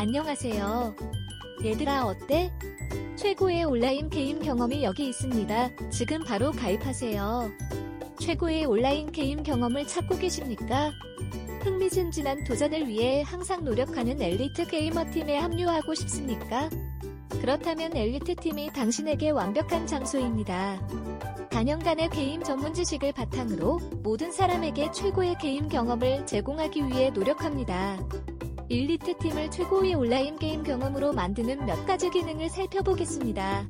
안녕하세요. 얘들아 어때? 최고의 온라인 게임 경험이 여기 있습니다. 지금 바로 가입하세요. 최고의 온라인 게임 경험을 찾고 계십니까? 흥미진진한 도전을 위해 항상 노력하는 엘리트 게이머 팀에 합류하고 싶습니까? 그렇다면 엘리트 팀이 당신에게 완벽한 장소입니다. 다년간의 게임 전문 지식을 바탕으로 모든 사람에게 최고의 게임 경험을 제공하기 위해 노력합니다. 일리트 팀을 최고의 온라인 게임 경험으로 만드는 몇 가지 기능을 살펴보겠습니다.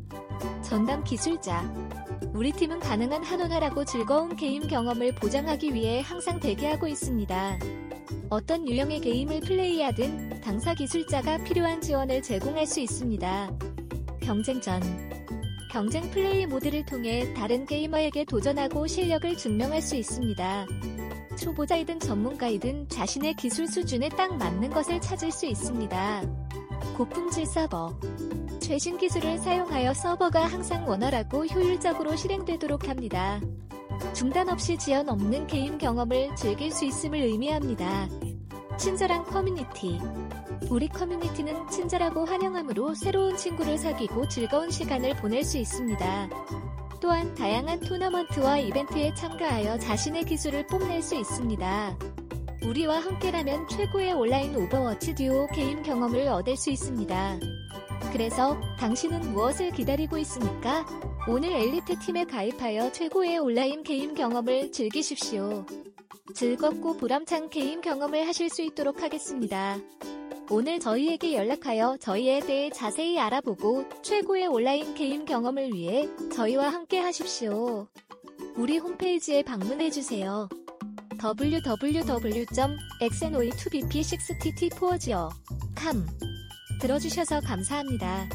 전담 기술자. 우리 팀은 가능한 한원하라고 즐거운 게임 경험을 보장하기 위해 항상 대기하고 있습니다. 어떤 유형의 게임을 플레이하든 당사 기술자가 필요한 지원을 제공할 수 있습니다. 경쟁전. 경쟁 플레이 모드를 통해 다른 게이머에게 도전하고 실력을 증명할 수 있습니다. 초보자이든 전문가이든 자신의 기술 수준에 딱 맞는 것을 찾을 수 있습니다. 고품질 서버. 최신 기술을 사용하여 서버가 항상 원활하고 효율적으로 실행되도록 합니다. 중단 없이 지연 없는 게임 경험을 즐길 수 있음을 의미합니다. 친절한 커뮤니티. 우리 커뮤니티는 친절하고 환영하므로 새로운 친구를 사귀고 즐거운 시간을 보낼 수 있습니다. 또한 다양한 토너먼트와 이벤트에 참가하여 자신의 기술을 뽐낼 수 있습니다. 우리와 함께라면 최고의 온라인 오버워치 듀오 게임 경험을 얻을 수 있습니다. 그래서 당신은 무엇을 기다리고 있습니까? 오늘 엘리트 팀에 가입하여 최고의 온라인 게임 경험을 즐기십시오. 즐겁고 보람찬 게임 경험을 하실 수 있도록 하겠습니다. 오늘 저희에게 연락하여 저희에 대해 자세히 알아보고 최고의 온라인 게임 경험을 위해 저희와 함께 하십시오. 우리 홈페이지에 방문해주세요. www.xnoe2bp6tt4gcom 들어주셔서 감사합니다.